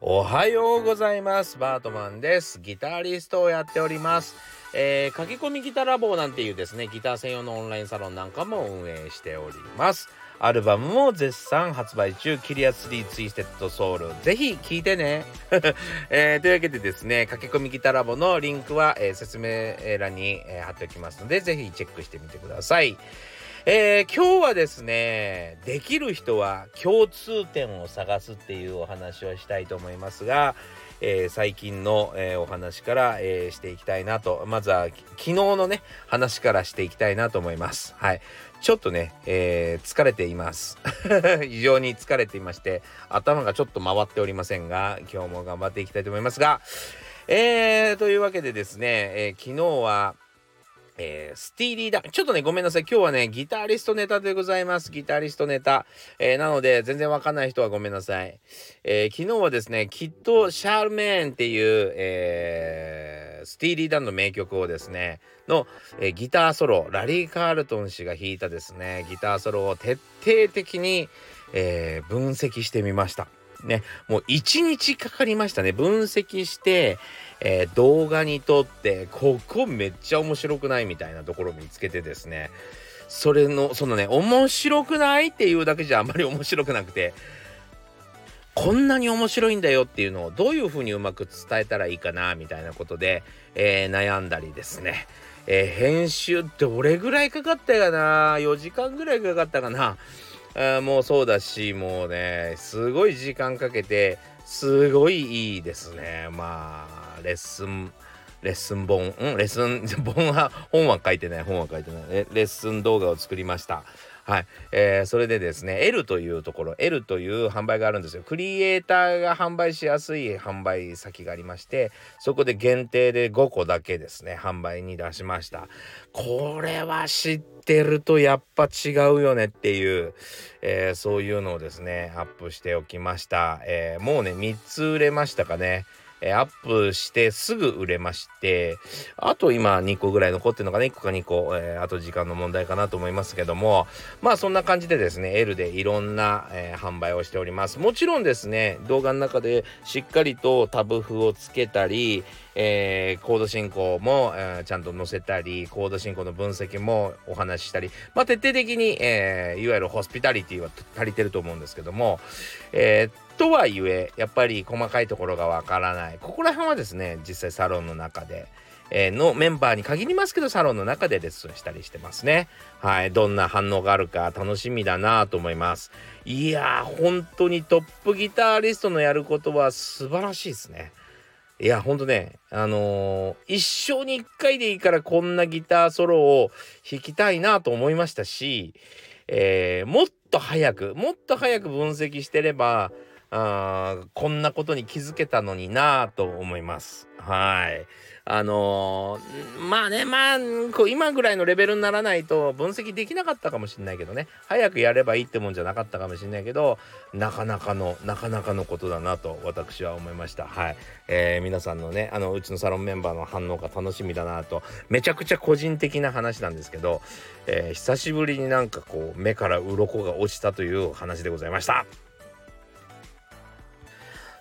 おはようございます。バートマンです。ギタリストをやっております。えー、駆け込みギターラボなんていうですねギター専用のオンラインサロンなんかも運営しております。アルバムも絶賛発売中。キリア3ツイステッドソウル。ぜひ聴いてね、えー、というわけでですね駆け込みギターラボのリンクは、えー、説明欄に、えー、貼っておきますのでぜひチェックしてみてください。えー、今日はですねできる人は共通点を探すっていうお話をしたいと思いますが、えー、最近の、えー、お話から、えしていきたいなとまずは昨日のね話からしていきたいなと思います。はい。ちょっとね、え疲れています。非常に疲れていまして頭がちょっと回っておりませんが今日も頑張っていきたいと思いますがえー、というわけでですね、え昨日はえー、スティーリーだ。ちょっとね、ごめんなさい。今日はね、ギタリストネタでございます。ギタリストネタ。えー、なので、全然わかんない人はごめんなさい。えー、昨日はですね、きっとシャールメーンっていう、えスティーリー・ダンの名曲をですね、の、えギターソロ、ラリー・カールトン氏が弾いたですね、ギターソロを徹底的に、え分析してみました。ね、もう1日かかりましたね。分析して、えー、動画に撮って、ここめっちゃ面白くないみたいなところを見つけてですね、それの、そのね、面白くないっていうだけじゃあんまり面白くなくて、こんなに面白いんだよっていうのをどういうふうにうまく伝えたらいいかなみたいなことで、えー、悩んだりですね、えー、編集どれぐらいかかったかな？4時間ぐらいかかったかな？あもうそうだしもうねすごい時間かけてすごいいいですね。まあレッスンレッスン本、うん、レッスン 本は本は書いてない本は書いてない。レッスン動画を作りました。はい、えー、それでですね L というところ L という販売があるんですよ。クリエイターが販売しやすい販売先がありましてそこで限定で5個だけですね販売に出しました。これは知ってるとやっぱ違うよねっていう、えー、そういうのをですねアップしておきました、えー、もうね3つ売れましたかね。えアップしてすぐ売れまして、あと今2個ぐらい残ってるのかな、1個か2個、えー、あと時間の問題かなと思いますけども、まあそんな感じでですね、L でいろんな、えー、販売をしております。もちろんですね、動画の中でしっかりとタブ譜をつけたり、えー、コード進行も、えー、ちゃんと載せたり、コード進行の分析もお話ししたり、まあ、徹底的に、え、いわゆるホスピタリティは足りてると思うんですけども、えー、とはいえやっぱり細かいところがわからない。ここら辺はですね実際サロンの中で、えー、のメンバーに限りますけどサロンの中でレッスンしたりしてますね。はい。どんな反応があるか楽しみだなと思います。いやー本当にトップギタリストのやることは素晴らしいですね。いや、ほんとね、あのー、一生に一回でいいからこんなギターソロを弾きたいなと思いましたし、えー、もっと早く、もっと早く分析してれば、あこんなことに気づけたのになぁと思います。はい。あのー、まあね、まあ、こう今ぐらいのレベルにならないと分析できなかったかもしれないけどね、早くやればいいってもんじゃなかったかもしれないけど、なかなかの、なかなかのことだなと私は思いました。はい。えー、皆さんのね、あの、うちのサロンメンバーの反応が楽しみだなと、めちゃくちゃ個人的な話なんですけど、えー、久しぶりになんかこう、目から鱗が落ちたという話でございました。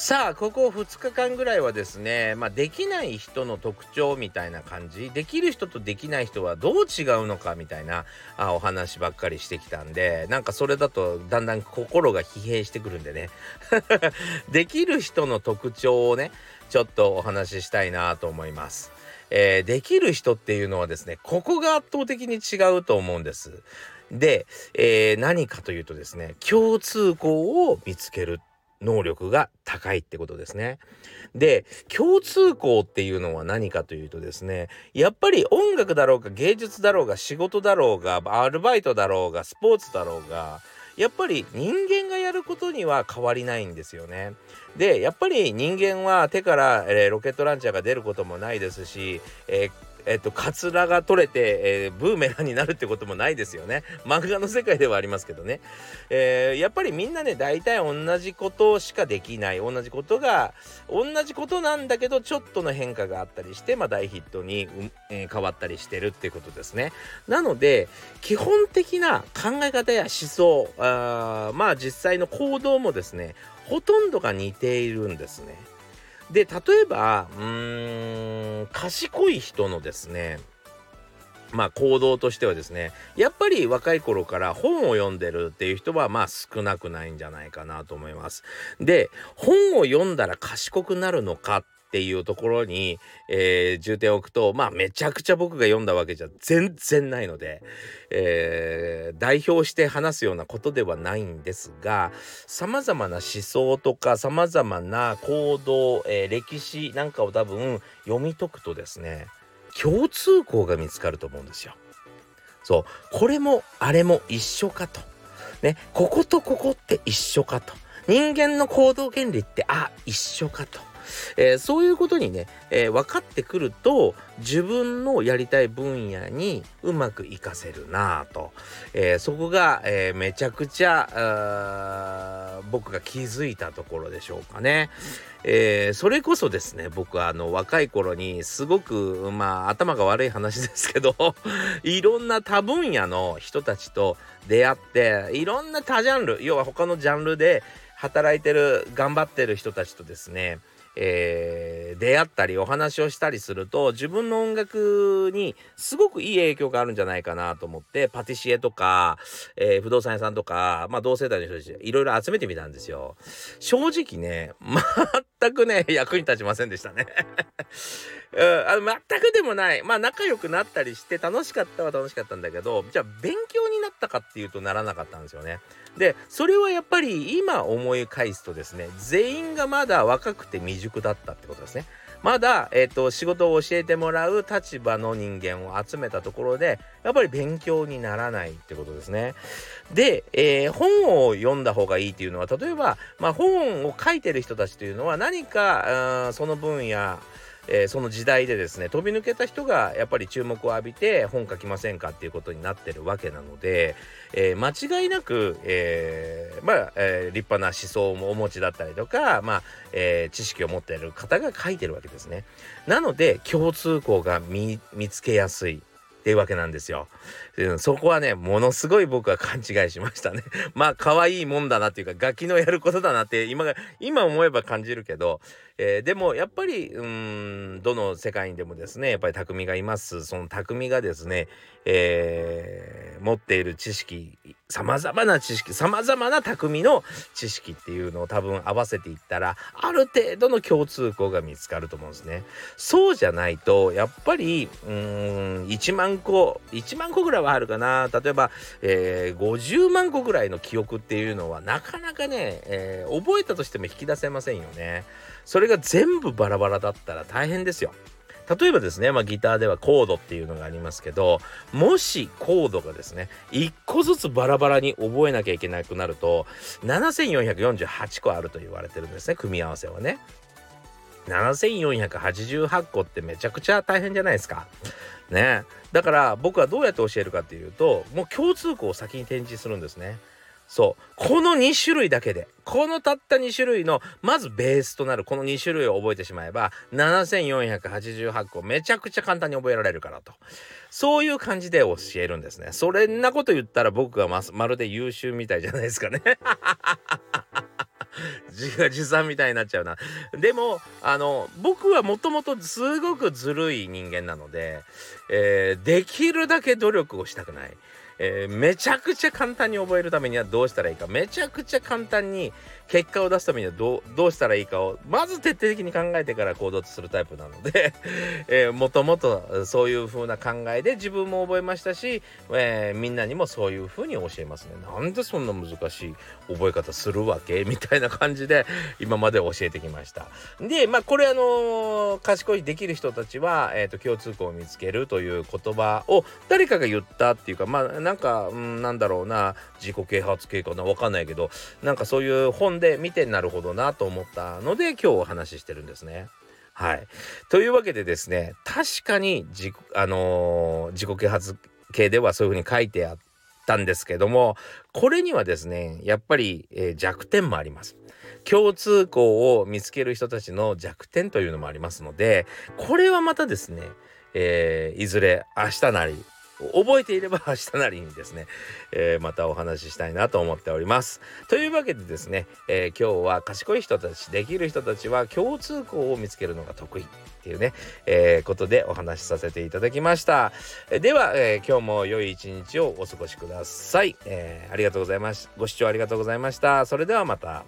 さあここ2日間ぐらいはですね、まあ、できない人の特徴みたいな感じできる人とできない人はどう違うのかみたいなあお話ばっかりしてきたんでなんかそれだとだんだん心が疲弊してくるんでね できる人の特徴をねちょっとお話ししたいなと思います。えー、できる人っていうのはですねここが圧倒的に違うと思うんです。で、えー、何かというとですね共通項を見つける能力が高いってことですね。で共通項っていうのは何かというとですねやっぱり音楽だろうが芸術だろうが仕事だろうがアルバイトだろうがスポーツだろうがやっぱり人間がやることには変わりないんですよね。でやっぱり人間は手から、えー、ロケットランチャーが出ることもないですし、えーえっと、カツラが取れて、えー、ブーメランになるってこともないですよね。漫画の世界ではありますけどね。えー、やっぱりみんなね、大体同じことしかできない。同じことが、同じことなんだけど、ちょっとの変化があったりして、まあ、大ヒットに、えー、変わったりしてるっていうことですね。なので、基本的な考え方や思想、あまあ実際の行動もですね、ほとんどが似ているんですね。で例えばうーん賢い人のですねまあ行動としてはですねやっぱり若い頃から本を読んでるっていう人はまあ少なくないんじゃないかなと思います。で本を読んだら賢くなるのかっていうところに、えー、重点を置くとまあめちゃくちゃ僕が読んだわけじゃ全然ないので、えー、代表して話すようなことではないんですがさまざまな思想とかさまざまな行動、えー、歴史なんかを多分読み解くとですね共通項が見つかると思うんですよ。そうこれもあれも一緒かと。ねこことここって一緒かと。人間の行動原理ってあ一緒かと。えー、そういうことにね、えー、分かってくると自分のやりたい分野にうまく活かせるなぁと、えー、そこが、えめちゃくちゃ僕が気づいたところでしょうかね。えそれこそですね僕はあの若い頃にすごくまあ頭が悪い話ですけど いろんな多分野の人たちと出会っていろんな多ジャンル要は他のジャンルで働いてる頑張ってる人たちとですねえー、出会ったりお話をしたりすると自分の音楽にすごくいい影響があるんじゃないかなと思ってパティシエとか、えー、不動産屋さんとか、まあ、同世代の人たちいろいろ集めてみたんですよ。正直ね全くね役に立ちませんでしたねうん、あの全くでもないまあ仲良くなったりして楽しかったは楽しかったんだけどじゃあ勉強になったかっていうとならなかったんですよね。でそれはやっぱり今思い返すとですね全員がまだ若くて未熟だったってことですね。まだ、えーと、仕事を教えてもらう立場の人間を集めたところでやっぱり勉強にならないってことですね。で、えー、本を読んだ方がいいっていうのは例えば、まあ、本を書いてる人たちというのは何かその分野えー、その時代でですね飛び抜けた人がやっぱり注目を浴びて本書きませんかっていうことになってるわけなので、えー、間違いなく、えー、まあ、え立派な思想もお持ちだったりとか、まあえ知識を持っている方が書いてるわけですね。なので共通項が見つけやすい。っていうわけなんですよ。そこはね、ものすごい僕は勘違いしましたね。まあ、可愛いもんだなっていうか、ガキのやることだなって、今が、今思えば感じるけど、えー、でも、やっぱり、うん、どの世界にでもですね、やっぱり匠がいます。その匠がですね、えー、持っている知識、様々な知識、様々な匠の知識っていうのを多分合わせていったら、ある程度の共通項が見つかると思うんですね。そうじゃないと、やっぱり、うん、1万個、1万個ぐらいはあるかな。例えば、えー、50万個ぐらいの記憶っていうのは、なかなかね、えー、覚えたとしても引き出せませんよね。それが全部バラバラだったら大変ですよ。例えばですね、まあ、ギターではコードっていうのがありますけどもしコードがですね1個ずつバラバラに覚えなきゃいけなくなると7448個あると言われてるんですね組み合わせはね。7488個ってめちゃくちゃ大変じゃないですか。ねだから僕はどうやって教えるかっていうともう共通項を先に展示するんですね。そう。この2種類だけでこのたった2種類のまずベースとなるこの2種類を覚えてしまえば7488個めちゃくちゃ簡単に覚えられるからと。そういう感じで教えるんですね。それんなこと言ったら僕がままるで優秀みたいじゃないですかね。自画自賛みたいになっちゃうな。でもあの僕はもともとすごくずるい人間なので、えー、できるだけ努力をしたくない。えー、めちゃくちゃ簡単に覚えるためにはどうしたらいいかめちゃくちゃ簡単に結果を出すためにはどうどうしたらいいかをまず徹底的に考えてから行動するタイプなので えー、もともとそういう風な考えで自分も覚えましたし、えー、みんなにもそういう風に教えますね。なんでそんな難しい覚え方するわけ？みたいな感じで 今まで教えてきました。でまあこれあのー、賢いできる人たちは、えーと、共通項を見つけるという言葉を誰かが言ったっていうかまあなんか、うん、なんだろうな自己啓発系かなわかんないけどなんかそういう本で見てなるほどなと思ったので今日お話ししてるんですね。はい。というわけでですね確かに自,、あのー、自己啓発系ではそういうふうに書いてあったんですけどもこれにはですねやっぱり、えー、弱点もあります。共通項を見つける人たちの弱点というのもありますのでこれはまたですね、えー、いずれ明日なり覚えていれば明日なりにですね、えー、またお話ししたいなと思っております。というわけでですね、えー、今日は賢い人たちできる人たちは共通項を見つけるのが得意っていうね、えー、ことでお話しさせていただきました。では、え今日も良い一日をお過ごしください、えありがとうございます。ご視聴ありがとうございました。それではまた。